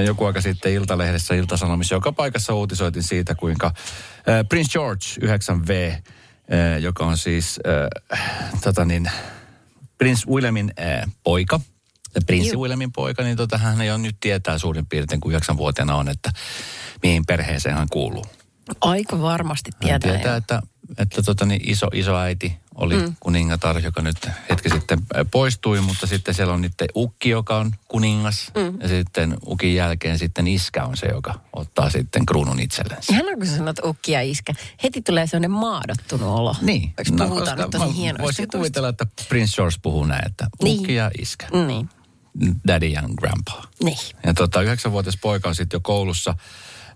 Joku aika sitten Iltalehdessä Iltasanomissa joka paikassa uutisoitin siitä, kuinka äh, Prince George 9V, äh, joka on siis äh, tota niin, Prince Williamin äh, poika, ja prinssi Juu. Williamin poika, niin tota, hän jo nyt tietää suurin piirtein, kun yhdeksänvuotiaana on, että mihin perheeseen hän kuuluu. Aika varmasti Hän tietää. tietää, jo. että, että tota, niin iso, isoäiti oli mm. kuningatar, joka nyt hetki sitten poistui, mutta sitten siellä on nyt ukki, joka on kuningas. Mm. Ja sitten ukin jälkeen sitten iskä on se, joka ottaa sitten kruunun itsellensä. Ihanaa, kun sanot ukki ja iskä. Heti tulee sellainen maadottunut olo. Niin. Eikö puhutaan nyt tosi hienoista Voisin kuvitella, että Prince George puhuu näin, että Niin. ukki ja iskä. Niin. Daddy and grandpa. Niin. Ja tota, yhdeksänvuotias poika on sitten jo koulussa,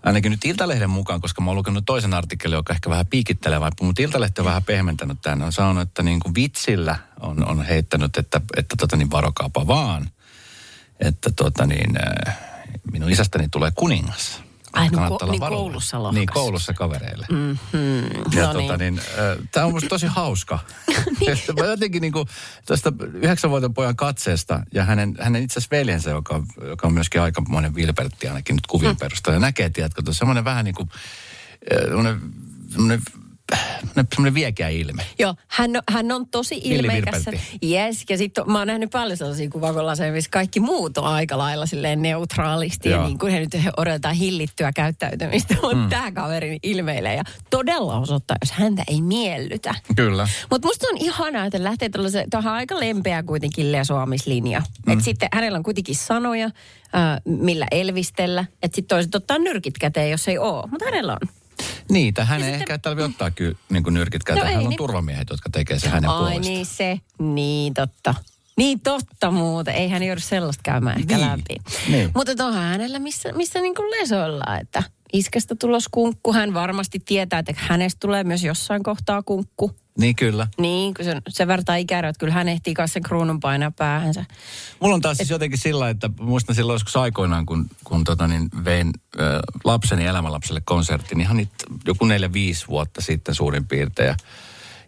ainakin nyt Iltalehden mukaan, koska mä oon lukenut toisen artikkelin, joka ehkä vähän piikittelevä, mutta Iltalehti on vähän pehmentänyt tämän. On sanonut, että niin kuin vitsillä on, on heittänyt, että, että tota niin varokaapa vaan, että tota niin, äh, minun isästäni tulee kuningas. Ai, niin ko- niin koulussa lohkas. Niin, koulussa kavereille. Mm-hmm. Ja No tota niin. niin, tämä on musta tosi hauska. Mä jotenkin niin kuin tästä yhdeksänvuotiaan pojan katseesta ja hänen, hänen itse asiassa veljensä, joka, joka on myöskin aikamoinen vilpertti ainakin nyt kuvien perusteella. Ja näkee, tiedätkö, semmoinen vähän niin kuin, eh, semmoinen, semmoinen, semmoinen viekeä ilme. Joo, hän on, hän on tosi ilmeikäs. Yes, ja sitten mä oon nähnyt paljon sellaisia kuvakollaseja, missä kaikki muut on aika lailla silleen neutraalisti. Joo. Ja niin kuin he nyt odotetaan hillittyä käyttäytymistä, mutta mm. tämä kaveri ilmeilee ja todella osoittaa, jos häntä ei miellytä. Kyllä. Mutta musta on ihanaa, että lähtee tällaisen, tuohon aika lempeä kuitenkin lesoamislinja. Mm. Että sitten hänellä on kuitenkin sanoja, äh, millä elvistellä. Että sitten toiset ottaa nyrkit käteen, jos ei oo. Mutta hänellä on. Niitä hän ei sitten- ehkä tarvitse ottaa kyllä niin kuin nyrkit käteen. No ei, hän on niin- turvamiehet, jotka tekee sen hänen Ai puolestaan. niin se, niin totta. Niin totta muuten, ei hän joudu sellaista käymään ehkä Niin. läpi. Niin. Mutta onhan hänellä missä, missä niin kuin lesoilla, että iskästä tulos kunkku. Hän varmasti tietää, että hänestä tulee myös jossain kohtaa kunkku. Niin kyllä. Niin, kun se, se vertaa ikäärä, että kyllä hän ehtii kanssa sen kruunun painaa päähänsä. Mulla on taas siis jotenkin sillä, että muistan silloin joskus aikoinaan, kun, kun tota niin, vein ö, lapseni elämänlapselle konsertin, niin ihan niitä joku neljä, viisi vuotta sitten suurin piirtein. Ja,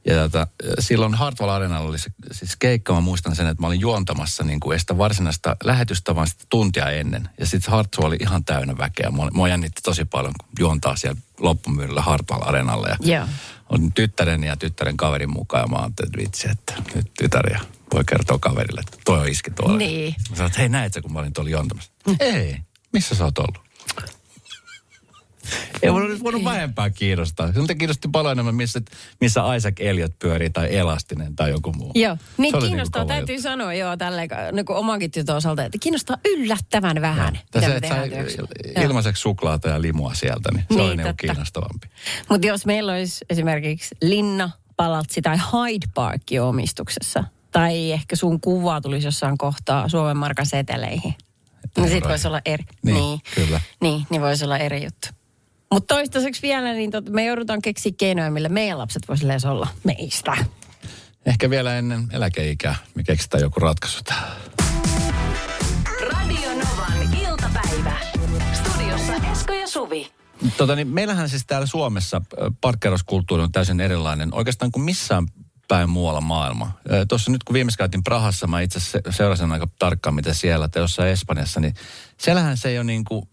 ja tota, silloin Hartwall Arenalla oli se, siis keikka, mä muistan sen, että mä olin juontamassa niin kuin ei sitä varsinaista lähetystä, vaan sitä tuntia ennen. Ja sitten Hartwall oli ihan täynnä väkeä. Mua, mua jännitti tosi paljon juontaa siellä loppumyydellä Hartwall Arenalla. Ja Joo. Olin tyttären ja tyttären kaverin mukaan ja mä ajattelin, että vitsi, että nyt tytär ja voi kertoa kaverille, että toi on iski tuolla. Niin. Mä sanoin, että hei näet sä, kun mä olin tuolla juontamassa. Ei, missä sä oot ollut? Ei mun olisi voinut vähempää kiinnostaa. Sinulta kiinnosti paljon enemmän, missä, missä Isaac Elliot pyörii tai Elastinen tai joku muu. Joo, niin Se oli kiinnostaa, niinku kova täytyy juttu. sanoa joo tälleen niin kuin omankin tytön osalta, että kiinnostaa yllättävän vähän, mitä se, että ilmaiseksi suklaata ja limua sieltä, niin se Niin, niinku totta. kiinnostavampi. Mutta jos meillä olisi esimerkiksi Linna, Palatsi tai Hyde Park omistuksessa, tai ehkä sun kuva tulisi jossain kohtaa Suomen markan seteleihin, niin sit voisi olla eri. Niin, kyllä. Niin, niin voisi olla eri juttu. Mutta toistaiseksi vielä, niin tot, me joudutaan keksiä keinoja, millä meidän lapset voisivat olla meistä. Ehkä vielä ennen eläkeikää me keksitään joku ratkaisu tähän. Radio Novan iltapäivä. Studiossa Esko ja Suvi. Tota, niin meillähän siis täällä Suomessa parkkeerauskulttuuri on täysin erilainen oikeastaan kuin missään päin muualla maailma. Tuossa nyt kun viimeksi käytiin Prahassa, mä itse seurasin aika tarkkaan, mitä siellä, tai jossain Espanjassa, niin siellähän se ei ole niin kuin,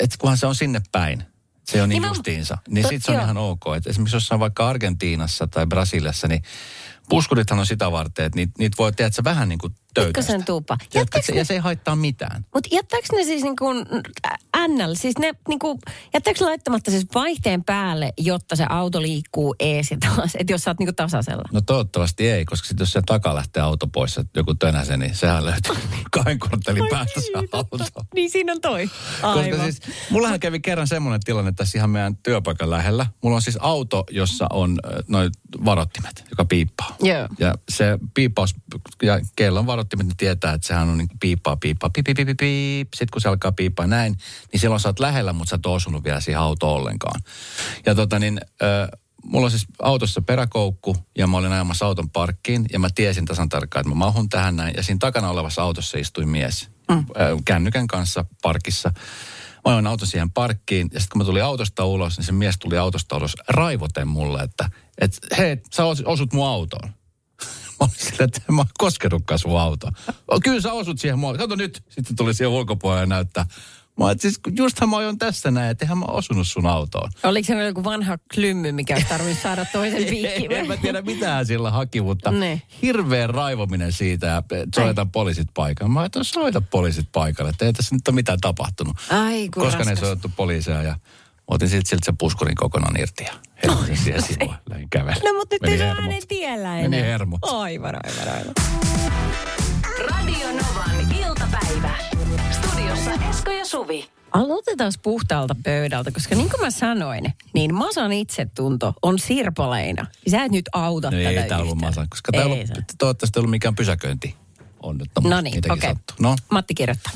että kunhan se on sinne päin, se on niin Niin mä- justiinsa, niin Tot- sitten se on joo. ihan ok. Et esimerkiksi jossain vaikka Argentiinassa tai Brasiliassa, niin puskurithan on sitä varten, että niitä niit voi tehdä vähän niin kuin. Pikkasen tuupa. Se, ne- ja se ei haittaa mitään. Mutta jättääkö ne siis niin kuin NL, siis ne niin kuin, jättääkö laittamatta siis vaihteen päälle, jotta se auto liikkuu ees ja taas, että jos sä oot niin kuin tasaisella? No toivottavasti ei, koska sit jos se takaa lähtee auto pois, että joku tönäsee, niin sehän löytyy kahden korttelin päästä se auto. Niin siinä on toi. Koska Aivan. siis, mullahan kävi kerran semmoinen tilanne tässä ihan meidän työpaikan lähellä. Mulla on siis auto, jossa on noin varottimet, joka piippaa. Joo. Ja se piippaus, ja kellon varottimet, ne tietää, että sehän on niin piippaa, piippaa, piip, piip, piip, piip. Sitten kun se alkaa piippaa näin, niin silloin sä oot lähellä, mutta sä et osunut vielä siihen autoon ollenkaan. Ja tota niin, ö, mulla on siis autossa peräkoukku ja mä olin ajamassa auton parkkiin ja mä tiesin tasan tarkkaan, että mä mahun tähän näin. Ja siinä takana olevassa autossa istui mies mm. äh, kännykän kanssa parkissa. Mä ajoin auton siihen parkkiin ja sitten kun mä tulin autosta ulos, niin se mies tuli autosta ulos raivoten mulle, että et, hei, sä os- osut mun autoon. Mä olin sillä, että en mä oon koskenutkaan sun. Kyllä sä osut siihen mua. Kato nyt. Sitten tuli siihen ulkopuolelle ja näyttää. Mä oon, että siis justhan mä ajoin tässä näin, että eihän mä osunut sun autoon. Oliko se joku vanha klymmy, mikä olisi tarvinnut saada toisen piikkiin? en mä tiedä mitään sillä haki, mutta Ne. hirveä raivominen siitä ja soitan poliisit paikalle. Mä ajattelin, soita poliisit paikalle, että ei tässä nyt ole mitään tapahtunut. Ai, kun Koska ne raskas. soitettu poliiseja ja otin sitten siltä sen puskurin kokonaan irti ja heitin siihen sivuun. Lähdin kävelemään. Mutta nyt ei se hänen tiellä enää. Meni hermot. Aivan, aivan, aivan. Radio Novan iltapäivä. Studiossa Esko ja Suvi. Aloitetaan puhtaalta pöydältä, koska niin kuin mä sanoin, niin Masan itsetunto on sirpaleina. Sä et nyt auta No tätä ei täällä ollut yhtään. masa, koska täällä Ei on, se. toivottavasti ei ollut mikään pysäköinti onnettomuus. No niin, okei. sattuu. No, Matti kirjoittaa.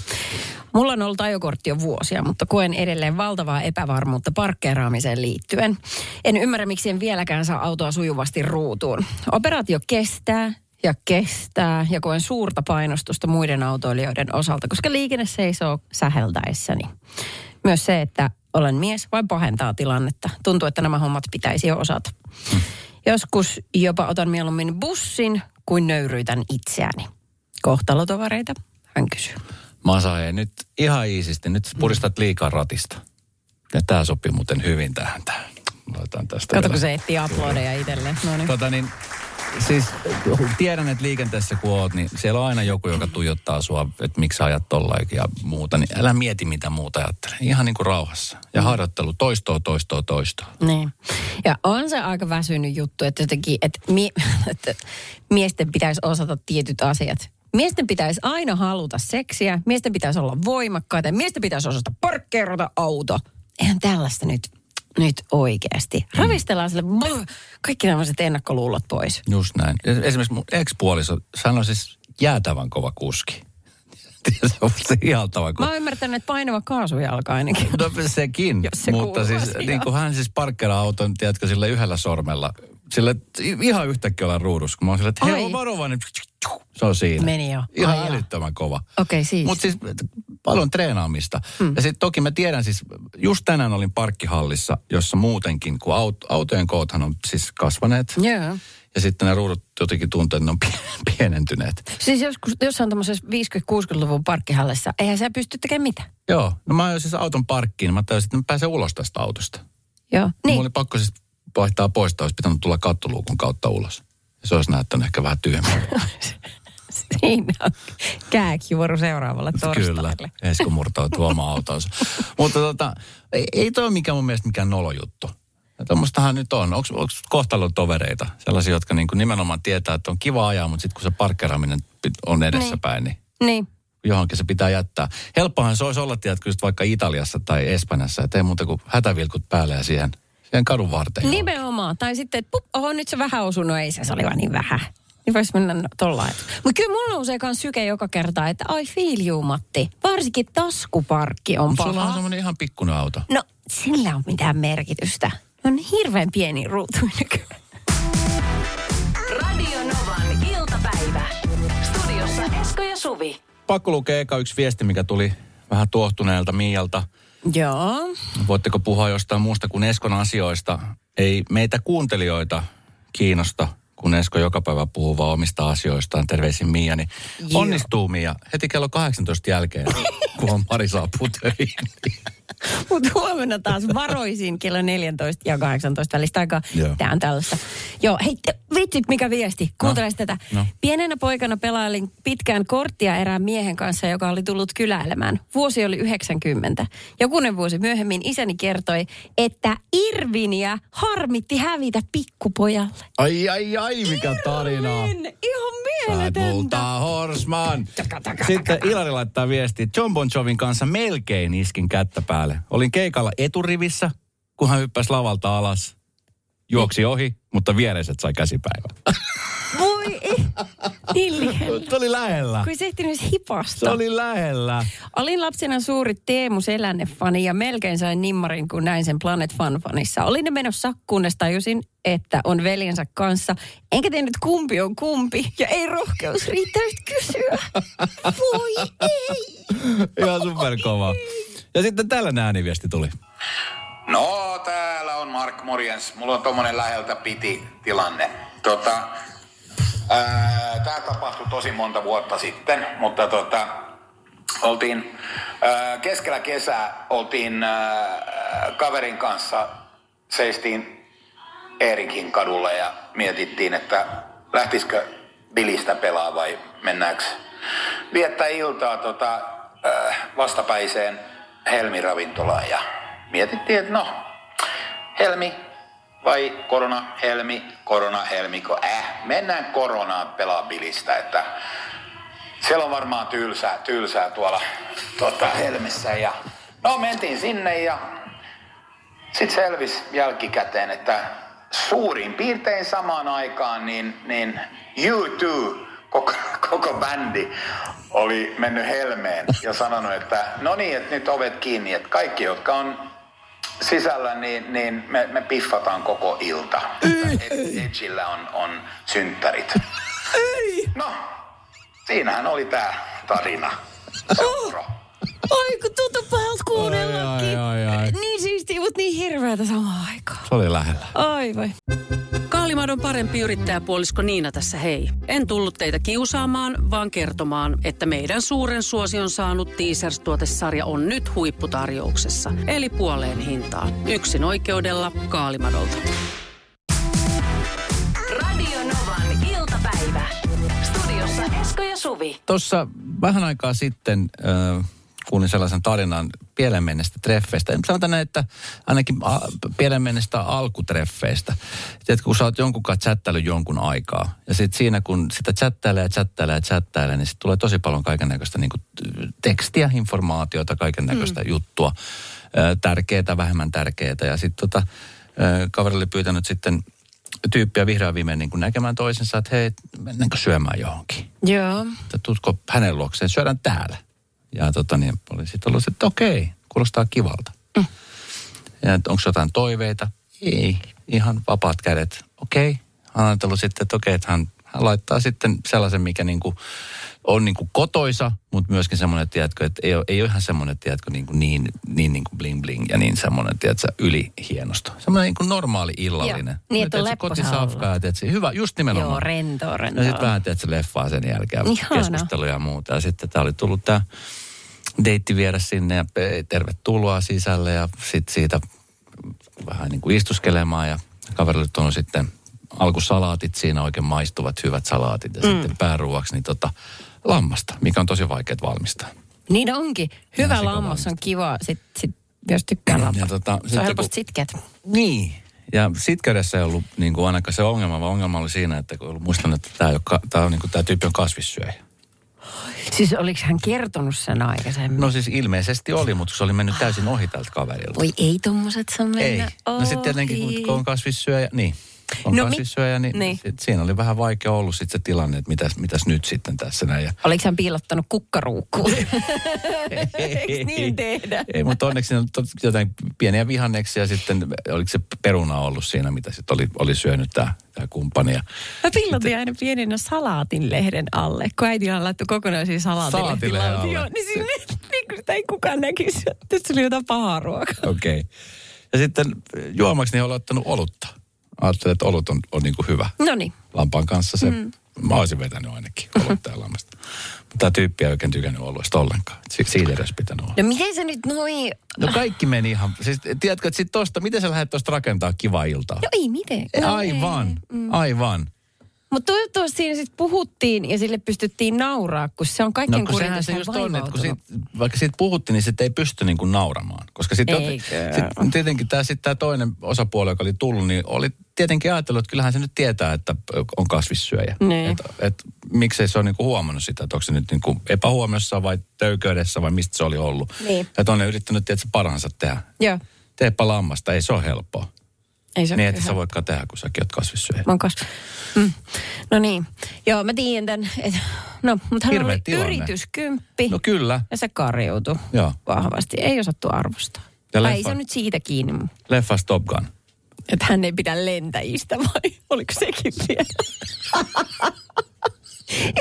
Mulla on ollut ajokortti jo vuosia, mutta koen edelleen valtavaa epävarmuutta parkkeeraamiseen liittyen. En ymmärrä, miksi en vieläkään saa autoa sujuvasti ruutuun. Operaatio kestää ja kestää ja koen suurta painostusta muiden autoilijoiden osalta, koska liikenne seisoo säheltäessäni. Myös se, että olen mies, vain pahentaa tilannetta. Tuntuu, että nämä hommat pitäisi jo osata. Joskus jopa otan mieluummin bussin kuin nöyryytän itseäni. Kohtalotovareita, hän kysyy. Masa, ei nyt ihan iisisti. Nyt puristat liikaa ratista. Ja tää sopii muuten hyvin tähän. tähän. Laitan tästä Kato, kun se etsii uploadeja itselleen. No niin. Tota niin, siis tiedän, että liikenteessä kun oot, niin siellä on aina joku, joka tuijottaa sua, että miksi sä ajat tollain ja muuta. Niin älä mieti, mitä muuta ajattelee. Ihan niin kuin rauhassa. Ja harjoittelu toistoa, toistoa, toistoa. Niin. Ja on se aika väsynyt juttu, että jotenkin, että, mie, että miesten pitäisi osata tietyt asiat. Miesten pitäisi aina haluta seksiä, miesten pitäisi olla voimakkaita, miesten pitäisi osata parkkeerata auto. Eihän tällaista nyt, nyt oikeasti. Ravistellaan sille bleh, kaikki tämmöiset ennakkoluulot pois. Just näin. Esimerkiksi mun ex-puoliso sanoi siis jäätävän kova kuski. Se on ihaltava kova. Mä oon ymmärtänyt, että painava kaasujalka ainakin. No sekin, se mutta siis asiaan. niin kuin hän siis parkkeraa auton, tiedätkö, sillä yhdellä sormella. Sillä ihan yhtäkkiä ollaan ruudussa, kun mä oon sillä, että hei, on varovainen. Se on siinä. Meni jo. Ihan Ai älyttömän kova. Okei, siis. Mutta siis paljon treenaamista. Mm. Ja sitten toki mä tiedän siis, just tänään olin parkkihallissa, jossa muutenkin, kun aut, autojen koothan on siis kasvaneet. Joo. Ja sitten ne ruudut jotenkin tuntuu, että ne on pie- pienentyneet. Siis joskus, jossain tämmöisessä 50-60-luvun parkkihallissa, eihän sä pysty tekemään mitään. Joo, no mä ajoin siis auton parkkiin, niin mä tajusin, että mä pääsen ulos tästä autosta. Joo. Niin. Niin. Mulla oli pakko siis vaihtaa pois, että olisi pitänyt tulla kattoluukun kautta ulos. Se olisi näyttänyt ehkä vähän tyhmältä. Siinä on kääkivuoro seuraavalle torstaille. Kyllä, Esko murtautuu oma autonsa. Mutta tota, ei, ei toi mikään mun mielestä mikään nolojuttu. Tuommoistahan nyt on. Onko kohtalon tovereita? Sellaisia, jotka niin nimenomaan tietää, että on kiva ajaa, mutta sitten kun se parkkeeraaminen on edessäpäin, niin Niin. johonkin se pitää jättää. Helppohan se olisi olla, tiedätkö, just vaikka Italiassa tai Espanjassa, että ei muuta kuin hätävilkut päälle ja siihen, siihen kadun varteen. Nimenomaan. Tai sitten, että pup, oho, nyt se vähän osui, no ei se, se oli vaan niin vähän. Niin voisi mennä tollain. Mutta kyllä mulla nousee kans syke joka kerta, että I feel you, Matti. Varsinkin taskuparkki on Mutta sulla on paha. semmoinen ihan pikkuinen auto. No, sillä on mitään merkitystä. Ne on hirveän pieni ruutu nykyään. Radio Novan iltapäivä. Studiossa Esko ja Suvi. Pakko lukea eka yksi viesti, mikä tuli vähän tuohtuneelta Mialta. Joo. Voitteko puhua jostain muusta kuin Eskon asioista? Ei meitä kuuntelijoita kiinnosta, kun Esko joka päivä puhuu vaan omista asioistaan. Terveisin Mia, niin Joo. onnistuu Mia heti kello 18 jälkeen, kun on Mari saapuu töihin. Mutta huomenna taas varoisin kello 14 ja 18 välistä aikaa. Tämä on tällaista. Joo, hei, vitsit mikä viesti. Kuunteles tätä. no. Pienenä poikana pelailin pitkään korttia erään miehen kanssa, joka oli tullut kyläilemään. Vuosi oli 90. Jokunen vuosi myöhemmin isäni kertoi, että Irviniä harmitti hävitä pikkupojalle. Ai, ai, ai, mikä tarina. Irvin, Ihan Sait mieletöntä. Horsman. Sitten Ilari laittaa viesti. John Bon Jovin kanssa melkein iskin kättä päälle. Olin keikalla eturivissä, kun hän hyppäsi lavalta alas. Juoksi ohi, mutta viereiset sai käsipäivän. Voi ei. Niin. Se oli lähellä. Kun ei se ehtinyt hipasta. Se oli lähellä. Olin lapsena suuri Teemu Selänne-fani ja melkein sain nimmarin, kun näin sen Planet Fun-fanissa. Olin ne menossa, kunnes tajusin, että on veljensä kanssa. Enkä tiennyt kumpi on kumpi ja ei rohkeus riittänyt kysyä. Voi ei. Ihan superkova. Ja sitten tällainen ääniviesti tuli. No, täällä on Mark Morjens. Mulla on tommonen läheltä piti tilanne. Tota, tää tapahtui tosi monta vuotta sitten, mutta tota, oltiin ää, keskellä kesää, oltiin ää, kaverin kanssa, seistiin Eerikin kadulla ja mietittiin, että lähtisikö bilistä pelaa vai mennäänkö viettää iltaa tota, ää, vastapäiseen Helmi-ravintolaan ja mietittiin, että no, Helmi vai korona, Helmi, korona, Helmiko, äh, mennään koronaan pelaa bilistä, että siellä on varmaan tylsää, tylsää tuolla tota, Helmissä ja no mentiin sinne ja sitten selvisi jälkikäteen, että suurin piirtein samaan aikaan niin, niin U2, koko, koko bändi, oli mennyt helmeen ja sanonut, että no niin, että nyt ovet kiinni, että kaikki, jotka on sisällä, niin, niin me, me piffataan koko ilta. Edgillä on, on synttärit. No, siinähän oli tää tarina. Seuro. Ai kun tuntuu pahalta kuunnellakin. Ai, ai, ai. Niin siistiä, mutta niin hirveätä samaan aikaan. Se oli lähellä. Ai vai. Kaalimadon parempi yrittäjäpuolisko Niina tässä hei. En tullut teitä kiusaamaan, vaan kertomaan, että meidän suuren suosion saanut Teasers-tuotesarja on nyt huipputarjouksessa. Eli puoleen hintaan. Yksin oikeudella Kaalimadolta. Radio Novan iltapäivä. Studiossa Esko ja Suvi. Tuossa vähän aikaa sitten äh, kuulin sellaisen tarinan pielenmennestä treffeistä. Sanotaan näin, että ainakin pielenmennestä alkutreffeistä. Tiedätkö, kun sä oot jonkun kanssa chattailut jonkun aikaa. Ja sitten siinä, kun sitä chattailee ja chattailee ja chattailee, niin sitten tulee tosi paljon kaiken näköistä niin tekstiä, informaatiota, kaiken näköistä mm. juttua. Tärkeää, vähemmän tärkeää. Ja sitten tota, kaveri oli pyytänyt sitten tyyppiä vihreän viimein niin näkemään toisensa, että hei, mennäänkö syömään johonkin? Joo. että tuutko hänen luokseen, syödään täällä. Ja tota niin, oli sitten ollut, että okei, kuulostaa kivalta. Mm. Ja onko jotain toiveita? Ei, ihan vapaat kädet. Okei, hän on ajatellut sitten, että okei, että hän, hän laittaa sitten sellaisen, mikä niin kuin on niin kuin kotoisa, mutta myöskin semmoinen, tiedätkö, että ei ole, ei ole ihan semmoinen, tiedätkö, niin, kuin niin, niin, niin kuin bling bling ja niin semmoinen, tiedätkö, yli hienosta. Semmoinen niin kuin normaali illallinen. Joo, niin, että on Tiedätkö, lepposa kotisafka ja tiedätkö, hyvä, just nimenomaan. Joo, rentoa, rentoa. Ja sitten vähän se leffaa sen jälkeen, Ihana. keskusteluja ja muuta. Ja sitten tämä oli tullut tämä deitti viedä sinne ja tervetuloa sisälle ja sitten siitä vähän niin kuin istuskelemaan ja kaverille on sitten alkusalaatit siinä oikein maistuvat hyvät salaatit ja mm. sitten pääruuaksi niin tota lammasta, mikä on tosi vaikea valmistaa. Niin onkin. Hyvä lammas on kiva, sit, sit, jos tykkää Ja lampaa. tota, Se on helposti kun- sitkeät. Niin. Ja sitkeydessä ei ollut niin kuin ainakaan se ongelma, vaan ongelma oli siinä, että kun muistan, että tämä, tämä, on, niin kuin, tämä tyyppi on kasvissyöjä. Siis oliko hän kertonut sen aikaisemmin? No siis ilmeisesti oli, mutta se oli mennyt täysin ohi tältä kaverilta. Voi ei tommoset saa mennä Ei. No sitten tietenkin, kun- ohi. kun on kasvissyöjä, niin. On No mi- kasvissyöjä, niin, niin. Sit siinä oli vähän vaikea ollut sitten se tilanne, että mitäs, mitäs nyt sitten tässä näin. Ja, Oliko hän piilottanut kukkaruukkuun? Eikö niin tehdä? Ei, mutta onneksi on jotain pieniä vihanneksia ja sitten oliko se peruna ollut siinä, mitä sitten oli, oli syönyt tämä, tämä kumppani. Ja Mä piilotin aina pienenä salaatinlehden alle, kun äiti on laittu kokonaisia. Salaatinlehden alle. Joo, niin sinne, niin kuin sitä ei kukaan näkisi. Tässä oli jotain pahaa ruokaa. Okei. Okay. Ja sitten juomaksi niin oli ottanut olutta. Ajattelin, että olut on, on niin kuin hyvä. No niin. Lampaan kanssa se, mm. mä olisin vetänyt ainakin olutta ja lammasta. Mutta tämä tyyppi ei oikein tykännyt oluesta ollenkaan. Si- siitä edes pitänyt olla. No miten se nyt noin... No kaikki meni ihan, siis tiedätkö, että sit tosta, miten sä lähdet tosta rakentaa kivaa iltaa? No ei miten. No aivan, aivan. Mutta toivottavasti siinä sitten puhuttiin ja sille pystyttiin nauraa, kun se on kaiken No kun sehän se just on, että kun siitä, vaikka siitä puhuttiin, niin sitten ei pysty niin kuin nauramaan. Koska sitten sit, tietenkin tämä sit tää toinen osapuoli, joka oli tullut, niin oli tietenkin ajatellut, että kyllähän se nyt tietää, että on kasvissyöjä. Niin. Et, et, miksei se ole niin kuin huomannut sitä, että onko se nyt niin kuin epähuomiossa vai töyköydessä vai mistä se oli ollut. Niin. Että on ne yrittänyt tietysti parhaansa tehdä. Joo. Teepä lammasta, ei se ole helppoa. Ei se Niin, että sä voitkaan tehdä, kun säkin oot kasvissyöjä. Mä oon kas... mm. No niin. Joo, mä tiedän tämän. Et... No, mutta hän Hirveä oli tilanne. yrityskymppi. No kyllä. Ja se karjoutui Joo. vahvasti. Ei osattu arvostaa. Ja Ja ei leffa- se nyt siitä kiinni, Leffas Top Gun. että hän ei pidä lentäjistä vai oliko sekin vielä?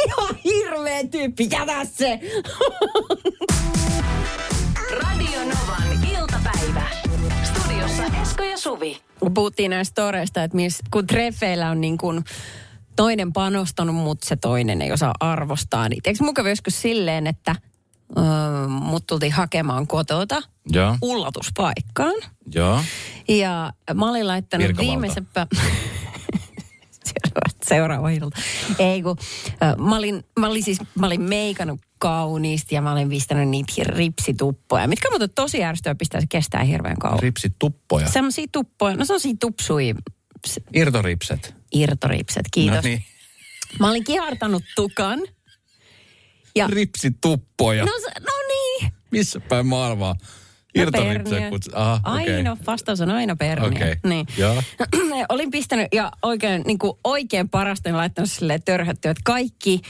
Ihan hirveä tyyppi, jätä se! Radio Novan iltapäivä. Esko ja Suvi. Kun puhuttiin näistä toreista, että mis, kun treffeillä on niin kuin toinen panostanut, mutta se toinen ei osaa arvostaa niitä. Eikö mukaan joskus silleen, että öö, mut tultiin hakemaan kotota Joo. ullatuspaikkaan. Joo. Ja mä olin laittanut Virkavalta. viimeisen pä- Seuraava- ilta. Ei kun, mä olin, mä olin siis, mä olin meikannut kauniisti ja mä olin pistänyt niitä ripsituppoja, mitkä muuten tosi ärsyttävää pistää, se kestää hirveän kauan. Ripsit tuppoja. Semmoisia tuppoja, no semmoisia tupsui s- Irtoripset. irtoripset, kiitos. No niin. Mä olin kihartanut tukan. Ja, Ripsituppoja. no, no niin. Missä päin maailmaa? No Irtoripset. Kuts... Aha. Aina, vastaus on aina perniä. Okei. Niin. Joo. Olin pistänyt ja oikein, niin kuin oikein parasta niin laittanut silleen törhöttyä, että kaikki.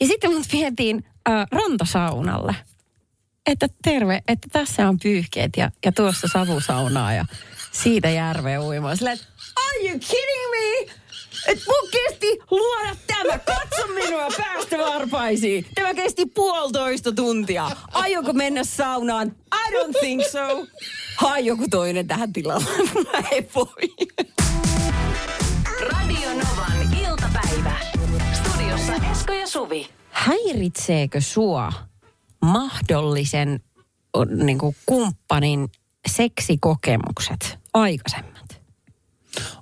Ja sitten mut vietiin äh, rantasaunalle. Että terve, että tässä on pyyhkeet ja, ja tuossa savusaunaa ja siitä järveä uimaan. Silleen, are you kidding me? Et mun kesti luoda tämä. Katso minua päästä varpaisiin. Tämä kesti puolitoista tuntia. Aioko mennä saunaan? I don't think so. Hae joku toinen tähän tilalle. Mä en voi. Radio Novan iltapäivä. Studiossa Esko ja Suvi. Häiritseekö sua mahdollisen niin kuin kumppanin seksikokemukset aikaisemmat?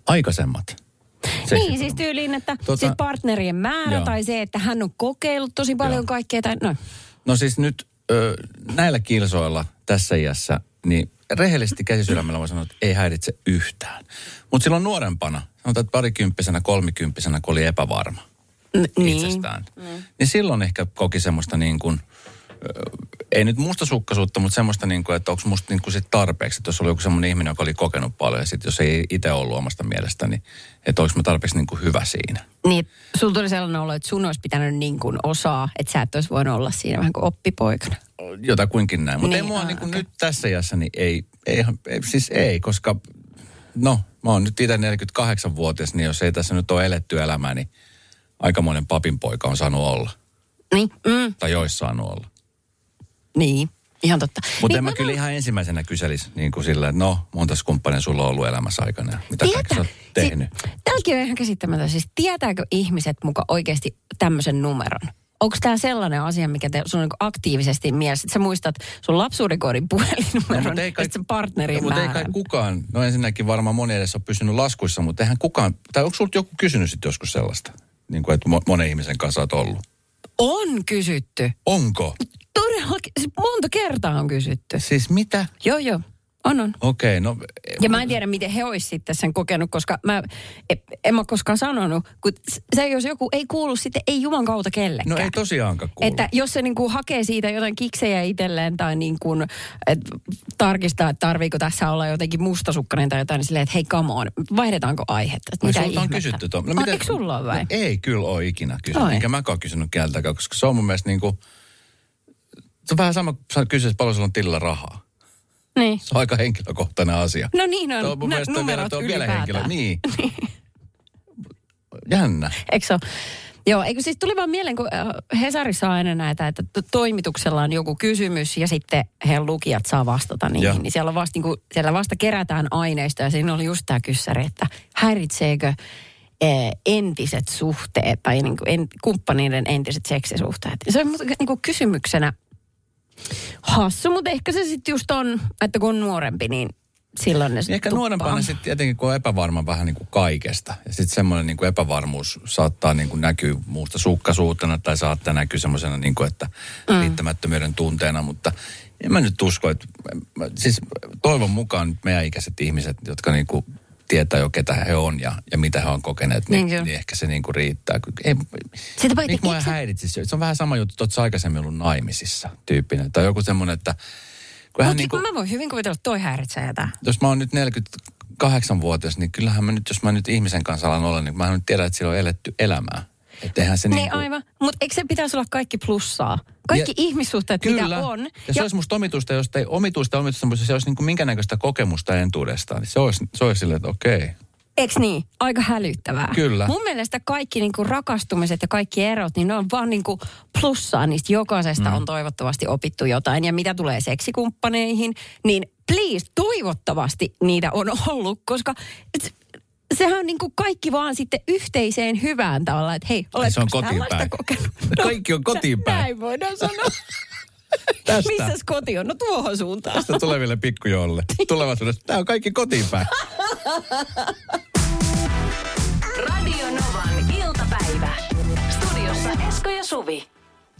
Aikaisemmat. Niin, siis tyyliin, että Tota- tota, siis partnerien määrä Joo. tai se, että hän on kokeillut tosi paljon Joo. kaikkea. Tai, no, No siis nyt ö, näillä kilsoilla tässä iässä, niin rehellisesti käsisydämellä mä sanon, että ei häiritse yhtään. Mutta silloin nuorempana, sanotaan, että parikymppisenä, kolmikymppisenä, kun oli epävarma niin. itsestään, niin silloin ehkä koki semmoista niin kuin, ei nyt mustasukkaisuutta, mutta semmoista niin kuin, että onko musta niin kuin sit tarpeeksi, että jos oli joku semmoinen ihminen, joka oli kokenut paljon ja sitten jos ei itse ollut omasta mielestä, niin että onko mä tarpeeksi niin kuin hyvä siinä. Niin, sulla tuli sellainen olo, että sun olisi pitänyt niin kuin osaa, että sä et olisi voinut olla siinä vähän kuin oppipoikana. jotakuinkin näin. Mutta Niin, ei mua aa, niin okei. nyt tässä iässä, niin ei, ei, ei, siis ei, koska no, mä oon nyt itse 48-vuotias, niin jos ei tässä nyt ole eletty elämää, niin aikamoinen papinpoika on saanut olla. Niin, mm, Tai joissa saanut olla. niin. ihan totta. Mutta niin, en mä kyllä ihan ensimmäisenä kyselisi niin kuin sillä, että no, monta kumppania sulla on ollut elämässä aikana mitä kaikkea sä oot tehnyt. Si- Tämäkin on ihan käsittämätöntä. Siis tietääkö ihmiset muka oikeasti tämmöisen numeron? Onko tämä sellainen asia, mikä te, sun on niin aktiivisesti mielessä, että sä muistat sun lapsuuden kodin puhelinnumeron mut ja sitten partnerin no, mutta ei kai kukaan, no ensinnäkin varmaan moni edes ole pysynyt laskuissa, mutta eihän kukaan, tai onko sulta joku kysynyt sitten joskus sellaista? Niin kuin, että mo- monen ihmisen kanssa oot ollut. On kysytty. Onko? Todellakin. Siis monta kertaa on kysytty. Siis mitä? Joo, joo. On, on. Okei, no... Ja mä en tiedä, miten he olisi sitten sen kokenut, koska mä en, en mä koskaan sanonut, kun se jos joku ei kuulu sitten, ei juman kautta kellekään. No ei tosiaankaan kuulu. Että jos se niin kuin hakee siitä jotain kiksejä itselleen tai niin kuin, et tarkistaa, että tarviiko tässä olla jotenkin mustasukkainen tai jotain, niin silleen, että hei come on, vaihdetaanko aihetta? Että No, mitä sulta on kysytty tuon. No, Eikö sulla ole vai? No, ei kyllä ole ikinä kysynyt. Oi. Enkä mäkään kysynyt keltäkään, koska se on mun mielestä niin kuin... Se on vähän sama, kun sä kysyt, paljon sulla on tilillä rahaa. Niin. Se on aika henkilökohtainen asia. No niin on. Tuo mun Nä- mielestä on vielä, numerot tuo on vielä henkilö. Niin. Jännä. Eikö se ole? Joo, eikö siis tuli vaan mieleen, kun äh, Hesarissa on aina näitä, että to- toimituksella on joku kysymys ja sitten he lukijat saa vastata niihin. Joo. Niin siellä, on vasta, niin kuin, siellä vasta kerätään aineistoa ja siinä oli just tämä kyssäri, että häiritseekö äh, entiset suhteet tai niin kuin en, kumppaneiden entiset seksisuhteet. Se on niin kuin kysymyksenä hassu, mutta ehkä se sitten just on, että kun on nuorempi, niin silloin ne sit Ehkä tuppaa. nuorempana sitten tietenkin, kun on epävarma vähän niin kuin kaikesta. Ja sitten semmoinen niin kuin epävarmuus saattaa niin kuin näkyä muusta sukkasuutena tai saattaa näkyä semmoisena, niin kuin, että mm. riittämättömyyden tunteena. Mutta en mä nyt usko, että siis toivon mukaan meidän ikäiset ihmiset, jotka niin kuin tietää jo, ketä he on ja, ja mitä he on kokeneet, niin, Niin niin, ehkä se niin kuin riittää. Ei, Sitä mua eikö se- häiritsisi? Se on vähän sama juttu, että sä aikaisemmin ollut naimisissa tyyppinen. Tai joku semmoinen, että kun hän Mut niin kuin, Mä voin hyvin kuvitella, että toi häiritsee jotain. jos mä oon nyt 40, kahdeksanvuotias, niin kyllähän mä nyt, jos mä nyt ihmisen kanssa alan olla, niin mä nyt tiedän, että sillä on eletty elämää. Että eihän se Niin niin kuin, aivan. Mutta eikö se pitäisi olla kaikki plussaa? Kaikki Ja- ihmissuhteet, Kyllä. mitä on. Ja se olisi musta omituista, jos ei omituista omituista, mutta se olisi niin kuin minkä näköistä kokemusta entuudestaan. Niin se olisi, se olisi silleen, että okei. Eks niin? Aika hälyttävää. Kyllä. Mun mielestä kaikki niinku rakastumiset ja kaikki erot, niin ne on vaan niinku plussaa. Niistä jokaisesta mm. on toivottavasti opittu jotain. Ja mitä tulee seksikumppaneihin, niin please, toivottavasti niitä on ollut, koska sehän on niinku kaikki vaan sitten yhteiseen hyvään tavalla, että hei, oletko se on kotiin päin. kokenut? Kaikki on kotiin päin. Näin voidaan sanoa. Tästä, Missäs koti on? No tuohon suuntaan. tästä tuleville pikkujoille. Tulevaisuudessa. Tämä on kaikki kotiin päin. Radio Novan iltapäivä. Studiossa Esko ja Suvi.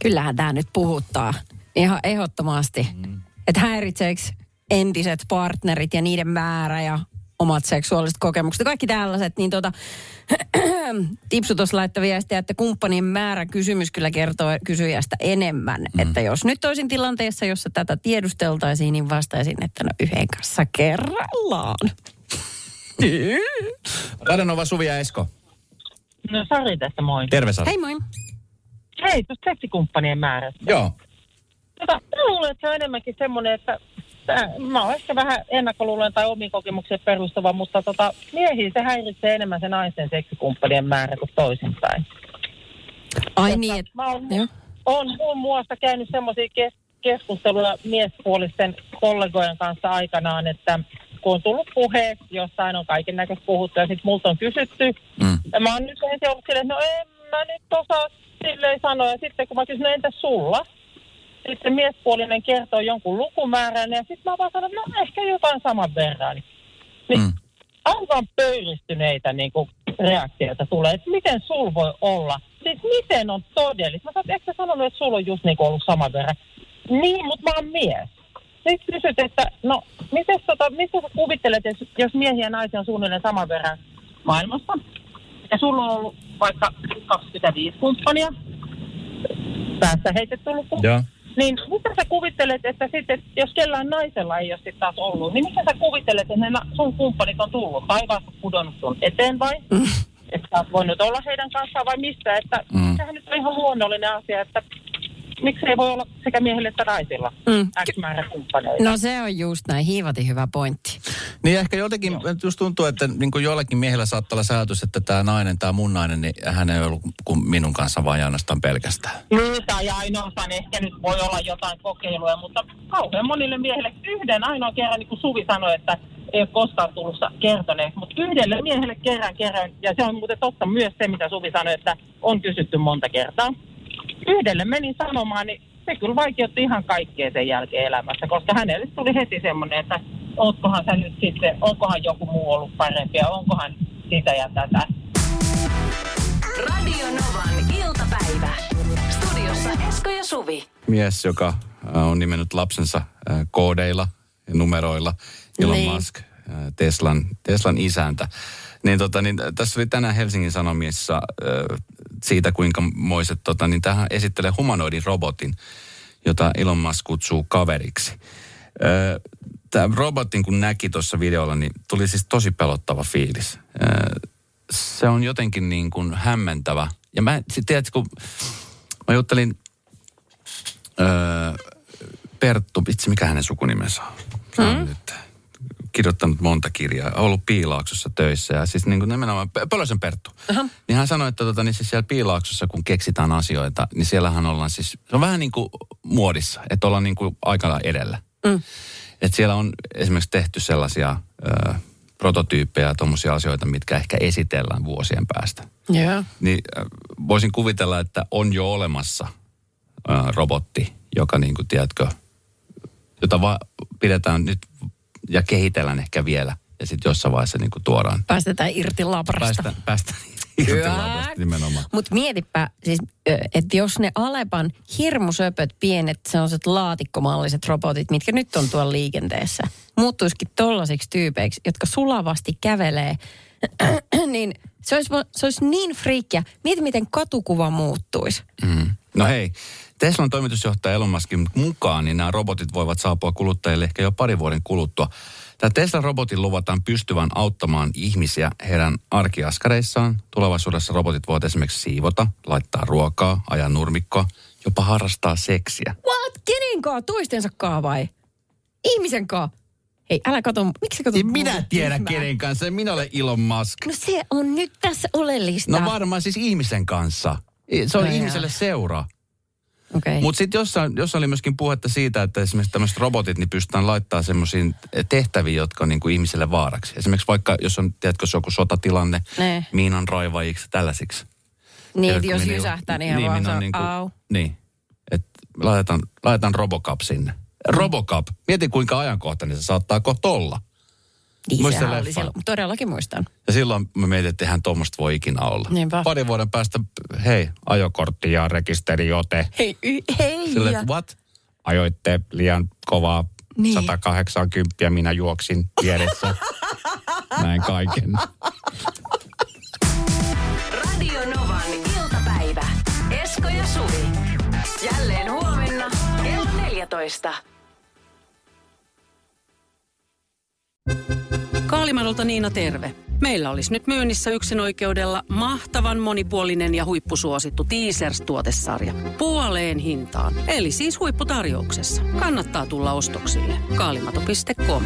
Kyllähän tämä nyt puhuttaa ihan ehdottomasti. Mm. Että häiritseekö entiset partnerit ja niiden määrä ja omat seksuaaliset kokemukset ja kaikki tällaiset, niin tota, Tipsu tuossa laittoi viestiä, että kumppanien määrä kysymys kyllä kertoo kysyjästä enemmän. Mm. Että jos nyt olisin tilanteessa, jossa tätä tiedusteltaisiin, niin vastaisin, että no yhden kanssa kerrallaan. Radanova, Suvi ja Esko. No Sari tässä moi. Terve Sari. Hei moi. Hei, tuosta seksikumppanien määrästä. Joo. Tota, mä luulen, että se on enemmänkin semmoinen, että mä oon ehkä vähän ennakkoluulen tai omiin kokemuksiin perustuva, mutta tota, miehiä se häiritsee enemmän se naisten seksikumppanien määrä kuin toisinpäin. Ai niin, että... Mä oon, Joo. oon muun muassa käynyt semmoisia kes- keskusteluja miespuolisten kollegojen kanssa aikanaan, että kun on tullut puhe, jossain on kaiken näköistä puhuttu ja sitten multa on kysytty. Mm. Ja mä oon nyt ensin ollut silleen, että no en mä nyt osaa silleen sanoa. Ja sitten kun mä kysyn, no entäs sulla? Sitten miespuolinen kertoo jonkun lukumäärän ja sitten mä vaan sanon, että no ehkä jotain saman verran. Niin Mm. mm. aivan pöyristyneitä niin kuin reaktioita tulee, että miten sul voi olla, siis miten on todellista. Mä sanoin, että eikö sanonut, että sulla on just niin kuin ollut saman verran. Niin, mutta mä oon mies. Sitten kysyt, että no, miten tota, mistä sä kuvittelet, jos, jos miehiä ja naisia on suunnilleen saman verran maailmassa, ja sulla on ollut vaikka 25 kumppania, päässä heitetty luku, Joo. Niin mitä sä kuvittelet, että sitten, jos kellään naisella ei ole sitten taas ollut, niin mitä sä kuvittelet, että ne sun kumppanit on tullut taivaasta pudonnut sun eteen vai? Että sä oot voinut olla heidän kanssaan vai mistä? Että Mm. mm. sehän nyt on ihan luonnollinen asia, että miksi ei voi olla sekä miehillä että naisilla Mm. X määrä kumppaneita. No se on just näin, hiivati hyvä pointti. Niin ehkä jotenkin, just tuntuu, että niin kuin joillakin miehillä saattaa olla säätys, että tämä nainen, tämä mun nainen, niin hän ei ollut kuin minun kanssa vaan ja ainoastaan pelkästään. Niin, tai ainoastaan ehkä nyt voi olla jotain kokeiluja, mutta kauhean monille miehille yhden ainoa kerran, niin kuin Suvi sanoi, että ei ole koskaan tullut kertoneeksi, mutta yhdelle miehelle kerran kerran, ja se on muuten totta myös se, mitä Suvi sanoi, että on kysytty monta kertaa. Yhdelle menin sanomaan, niin se kyllä vaikeutti ihan kaikkea sen jälkeen elämässä, koska hänelle tuli heti semmoinen, että ootkohan sä nyt sitten, onkohan joku muu ollut parempi ja onkohan sitä ja tätä. Radio Novan iltapäivä. Studiossa Esko ja Suvi. Mies, joka äh, on nimennyt lapsensa äh, koodeilla ja numeroilla, Elon Niin. Musk, äh, Teslan, Teslan isäntä. Niin, tota, niin tässä oli tänään Helsingin Sanomissa äh, siitä, kuinka moiset, tota, niin tähän esittelee humanoidin robotin, jota Elon Musk kutsuu kaveriksi. Tämä robotin kun näki tuossa videolla, niin tuli siis tosi pelottava fiilis. Ö, Se on jotenkin niin kuin hämmentävä. Ja mä, sit tiedätkö, kun mä juttelin öö, Perttu, itse mikä hänen sukunimensä on? On nyt kirjoittanut monta kirjaa, ollut Piilaaksossa töissä ja siis niin kuin nimenomaan Pölösen Perttu. Aha. Niin hän sanoi, että tota, niin siis siellä Piilaaksossa kun keksitään asioita, niin siellähän ollaan siis, se on vähän niin kuin muodissa, että ollaan niin kuin aikana edellä. Mm. Että siellä on esimerkiksi tehty sellaisia ö, prototyyppejä ja tuommoisia asioita, mitkä ehkä esitellään vuosien päästä. Joo. Niin äh, voisin kuvitella, että on jo olemassa äh, robotti, joka niin kuin, tiedätkö, jota va- pidetään nyt ja kehitellään ehkä vielä. Ja sitten jossain vaiheessa niin kuin tuodaan. Päästetään irti labrasta. Päästä, päästä irti labasta nimenomaan. Mutta mietipä, siis, että jos ne Alepan hirmusöpöt pienet sellaiset laatikkomalliset robotit, mitkä nyt on tuolla liikenteessä, muuttuisikin tollaisiksi tyypeiksi, jotka sulavasti kävelee, niin se olisi, se olisi niin friikkiä. Mieti, miten katukuva muuttuisi. Mm. No hei, Teslan toimitusjohtaja Elon Muskin mukaan, niin nämä robotit voivat saapua kuluttajille ehkä jo pari vuoden kuluttua. Tämä Tesla-robotin luvataan pystyvän auttamaan ihmisiä heidän arkiaskareissaan. Tulevaisuudessa robotit voivat esimerkiksi siivota, laittaa ruokaa, ajaa nurmikkoa, jopa harrastaa seksiä. What? Kenen kaa? Toistensa kaa vai? Ihmisen kaa? Hei, älä kato, miksi sä katot Niin minä mua tiedän tyhmää? kenen kanssa, minä olen Elon Musk. No se on nyt tässä oleellista. No varmaan siis ihmisen kanssa. Se on No joo. ihmiselle seura. Okei. Mutta sitten jossain, jossain oli myöskin puhetta siitä, että esimerkiksi tämmöiset robotit niin pystytään laittaa semmoisiin tehtäviin, jotka on niin kuin ihmiselle vaaraksi. Esimerkiksi vaikka, jos on, tiedätkö, se on joku sotatilanne, Ne. miinan raivajiksi ja tällaisiksi. Niin, Tiedätkö, jos jysähtää, niin ihan vaan se on on, niinku- au. Niin, että laitetaan, laitetaan Robocop sinne. Robocop, mieti kuinka ajankohtainen se saattaa kohta olla. Niin, Muistan sehän oli silloin. Todellakin muistan. Ja silloin me mietin, että eihän tuommoista voi ikinä olla. Niinpä. Parin vuoden päästä, hei, ajokortti ja rekisteriote. Hei, hei. Sille, ja- että what? Ajoitte liian kovaa Niin. 180 minä juoksin vieressä. Näin kaiken. Radio Novan iltapäivä. Esko ja Suvi. Jälleen huomenna kello 14. Kaalimadolta Niina terve. Meillä olisi nyt myynnissä yksin oikeudella mahtavan monipuolinen ja huippusuosittu Teasers-tuotesarja. Puoleen hintaan. Eli siis huipputarjouksessa. Kannattaa tulla ostoksille. Kaalimato.com.